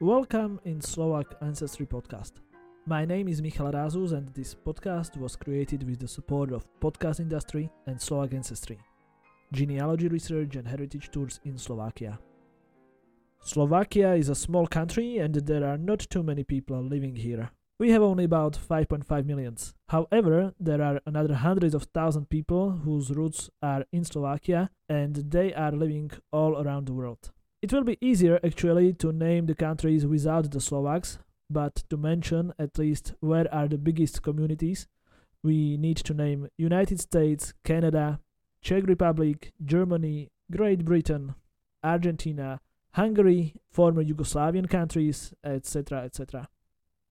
Welcome in Slovak Ancestry Podcast. My name is Michal Razus and this podcast was created with the support of podcast industry and Slovak Ancestry, genealogy research and heritage tours in Slovakia. Slovakia is a small country and there are not too many people living here. We have only about 5.5 millions. However, there are another hundreds of thousand people whose roots are in Slovakia and they are living all around the world. It will be easier actually to name the countries without the Slovaks, but to mention at least where are the biggest communities, we need to name United States, Canada, Czech Republic, Germany, Great Britain, Argentina, Hungary, former Yugoslavian countries, etc. etc.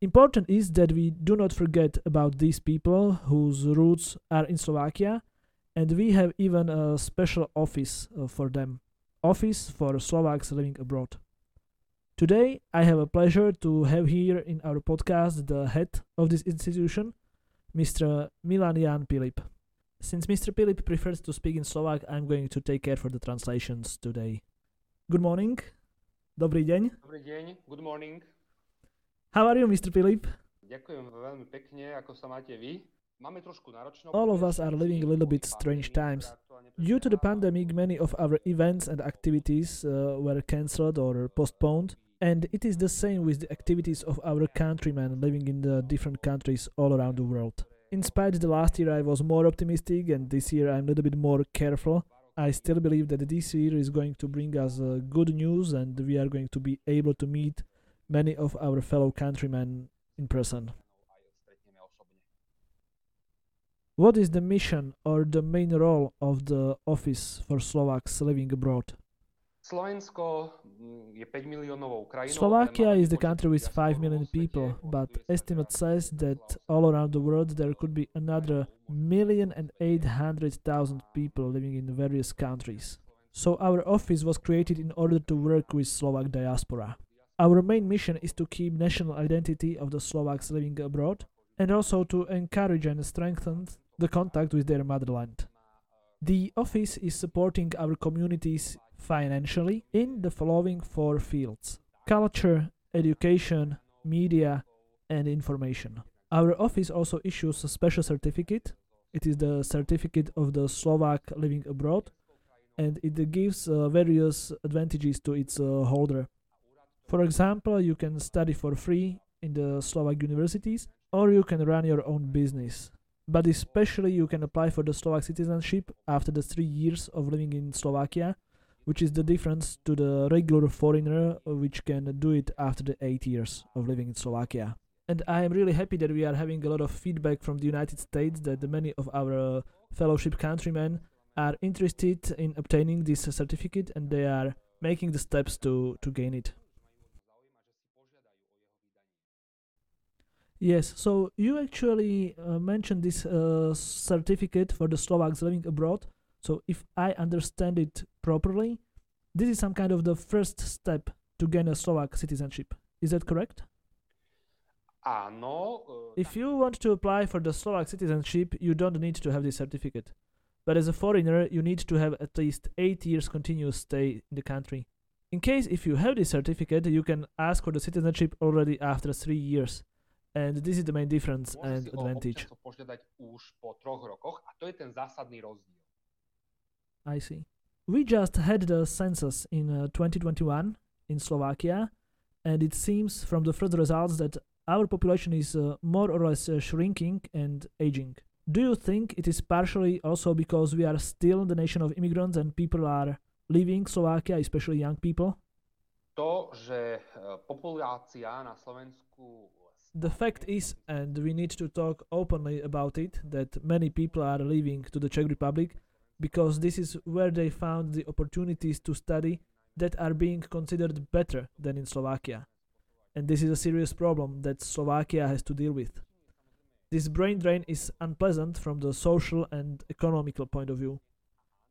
Important is that we do not forget about these people whose roots are in Slovakia, and we have even a special office uh, for them Office for Slovaks Living Abroad. Today, I have a pleasure to have here in our podcast the head of this institution, Mr. Milan Jan Pilip. Since Mr. Pilip prefers to speak in Slovak, I'm going to take care for the translations today. Good morning. Dobrý deň. Dobrý deň, good morning. How are you, Mr. Pilip? Ďakujem veľmi pekne, ako sa máte vy. Máme trošku náročné All of us are living a little bit strange times. Due to the pandemic, many of our events and activities uh, were cancelled or postponed, and it is the same with the activities of our countrymen living in the different countries all around the world. In spite the last year I was more optimistic and this year I'm a little bit more careful. I still believe that this year is going to bring us uh, good news and we are going to be able to meet many of our fellow countrymen in person. What is the mission or the main role of the Office for Slovaks living abroad? Mm, je 5 miliónovou krajinou. Slovakia is the country with 5 million people, but estimate says that all around the world there could be another million and 800,000 people living in various countries. So our office was created in order to work with Slovak diaspora. Our main mission is to keep national identity of the Slovaks living abroad and also to encourage and strengthen the contact with their motherland. The office is supporting our communities financially in the following four fields culture, education, media, and information. Our office also issues a special certificate. It is the certificate of the Slovak living abroad, and it gives uh, various advantages to its uh, holder. For example, you can study for free in the Slovak universities, or you can run your own business but especially you can apply for the Slovak citizenship after the three years of living in Slovakia, which is the difference to the regular foreigner, which can do it after the eight years of living in Slovakia. And I am really happy that we are having a lot of feedback from the United States that many of our fellowship countrymen are interested in obtaining this certificate and they are making the steps to, to gain it. Yes, so you actually uh, mentioned this uh, certificate for the Slovaks living abroad. So if I understand it properly, this is some kind of the first step to gain a Slovak citizenship. Is that correct? Áno. Uh, If you want to apply for the Slovak citizenship, you don't need to have this certificate. But as a foreigner, you need to have at least 8 years continuous stay in the country. In case if you have this certificate, you can ask for the citizenship already after 3 years. And this is the main difference and si o advantage. požiadať už po troch rokoch a to je ten zásadný rozdiel. I see. We just had the census in uh, 2021 in Slovakia, and it seems from the first results that our population is uh, more or less uh, shrinking and aging. Do you think it is partially also because we are still the nation of immigrants and people are leaving Slovakia, especially young people? To, že e, populácia na Slovensku The fact is, and we need to talk openly about it, that many people are leaving to the Czech Republic because this is where they found the opportunities to study that are being considered better than in Slovakia. And this is a serious problem that Slovakia has to deal with. This brain drain is unpleasant from the social and economical point of view.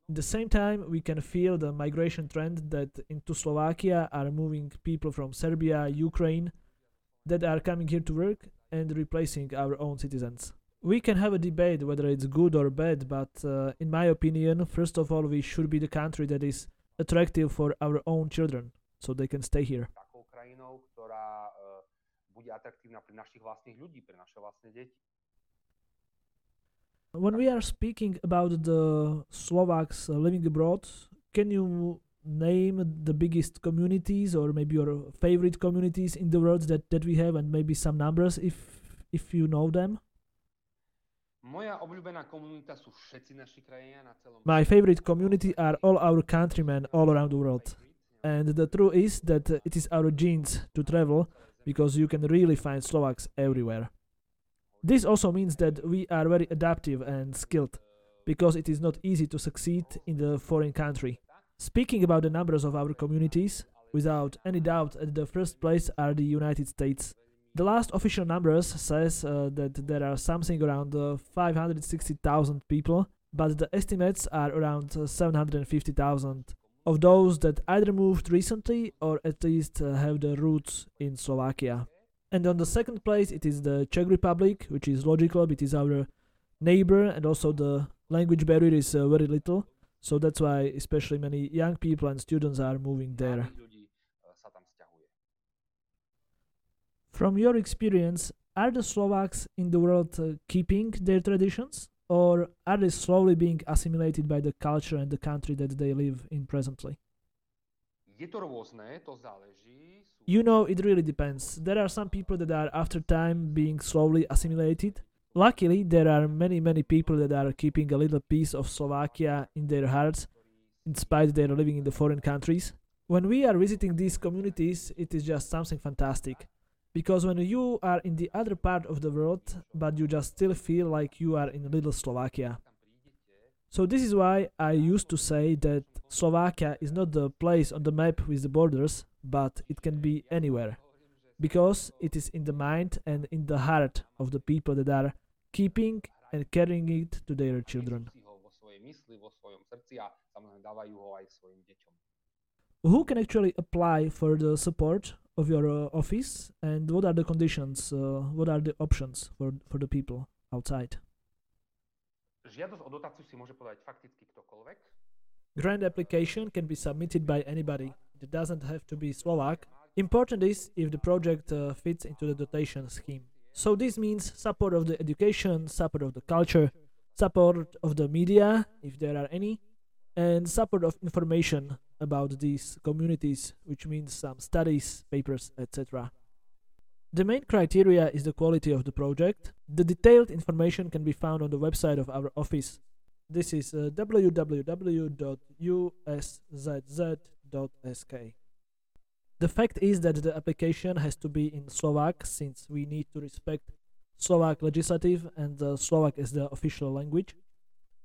At the same time, we can feel the migration trend that into Slovakia are moving people from Serbia, Ukraine, that are coming here to work and replacing our own citizens. We can have a debate whether it's good or bad, but uh, in my opinion, first of all, we should be the country that is attractive for our own children so they can stay here. takou krajinou, ktorá bude atraktívna pre našich vlastných ľudí, pre naše vlastné deti. When we are speaking about the Slovaks uh, living abroad, can you name the biggest communities or maybe your favorite communities in the world that, that we have and maybe some numbers if if you know them? Moja obľúbená komunita sú všetci naši krajania na celom My favorite community are all our countrymen all around the world. And the truth is that it is our genes to travel because you can really find Slovaks everywhere. This also means that we are very adaptive and skilled because it is not easy to succeed in the foreign country. Speaking about the numbers of our communities, without any doubt at the first place are the United States. The last official numbers says uh, that there are something around uh, 560,000 people, but the estimates are around uh, 750,000 of those that either moved recently or at least uh, have the roots in Slovakia. And on the second place, it is the Czech Republic, which is logical, it is our neighbor, and also the language barrier is uh, very little. So that's why especially many young people and students are moving there. Mladých ľudí e, sa tam sťahuje. From your experience, are the Slovaks in the world uh, keeping their traditions? Or are they slowly being assimilated by the culture and the country that they live in presently? Je to rôzne, to záleží. Sú You know, it really depends. There are some people that are after time being slowly assimilated. Luckily, there are many, many people that are keeping a little piece of Slovakia in their hearts, in spite they are living in the foreign countries. When we are visiting these communities, it is just something fantastic. Because when you are in the other part of the world, but you just still feel like you are in little Slovakia. So this is why I used to say that Slovakia is not the place on the map with the borders, but it can be anywhere. Because it is in the mind and in the heart of the people that are keeping and carrying it to their children. si ho vo svojej mysli, vo svojom srdci a samozrejme dávajú ho aj svojim deťom. Who can actually apply for the support of your uh, office and what are the conditions, uh, what are the options for, for the people outside? Žiadosť o dotáciu si môže podať fakticky ktokoľvek. Grant application can be submitted by anybody. It doesn't have to be Slovak. Important is if the project uh, fits into the dotation scheme. So this means support of the education, support of the culture, support of the media, if there are any, and support of information about these communities, which means some studies, papers, etc. The main criteria is the quality of the project. The detailed information can be found on the website of our office. This is uh, www.uszz.sk. The fact is that the application has to be in Slovak since we need to respect Slovak legislative and uh, Slovak is the official language.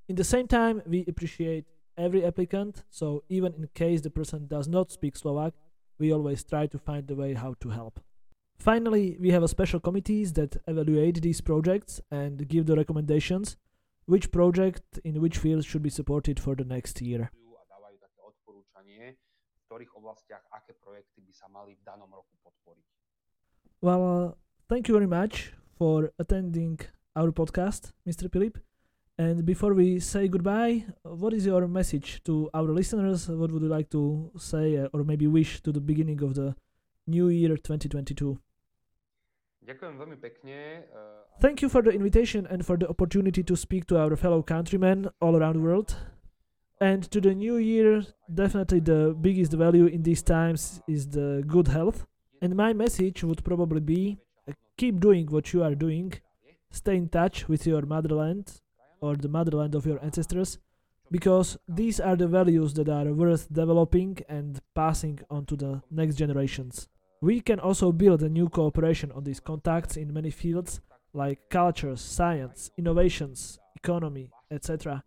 In the same time, we appreciate every applicant, so even in case the person does not speak Slovak, we always try to find a way how to help. Finally, we have a special committees that evaluate these projects and give the recommendations which project in which field should be supported for the next year. A dávajú také odporúčanie, v ktorých oblastiach aké projekty by sa mali v danom roku podporiť. Well, uh, thank you very much for attending our podcast, Mr. Pilip. And before we say goodbye, uh, what is your message to our listeners? What would you like to say uh, or maybe wish to the beginning of the new year 2022? Ďakujem veľmi pekne. eh, Thank you for the invitation and for the opportunity to speak to our fellow countrymen all around the world. And to the new year, definitely the biggest value in these times is the good health. And my message would probably be uh, keep doing what you are doing, stay in touch with your motherland or the motherland of your ancestors, because these are the values that are worth developing and passing on to the next generations. We can also build a new cooperation on these contacts in many fields like cultures, science, innovations, economy, etc.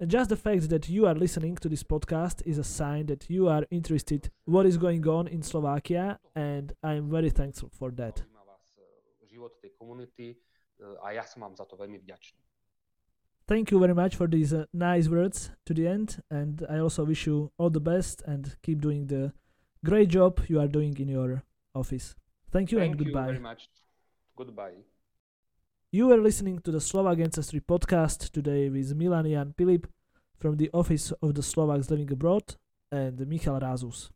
And just the fact that you are listening to this podcast is a sign that you are interested what is going on in Slovakia and I am very thankful for that. Zaujíma vás život tej komunity a ja som vám za to veľmi vďačný. Thank you very much for these uh, nice words to the end and I also wish you all the best and keep doing the great job you are doing in your office. Thank you and Thank you very much. Goodbye. You are listening to the Slovak Ancestry podcast today with Milan Jan Pilip from the Office of the Slovaks Living Abroad and Michal Razus.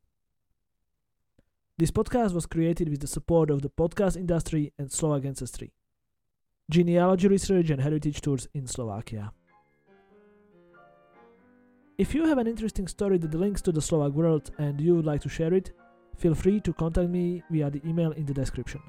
This podcast was created with the support of the podcast industry and Slovak ancestry. Genealogy research and heritage tours in Slovakia. If you have an interesting story that links to the Slovak world and you would like to share it, feel free to contact me via the email in the description.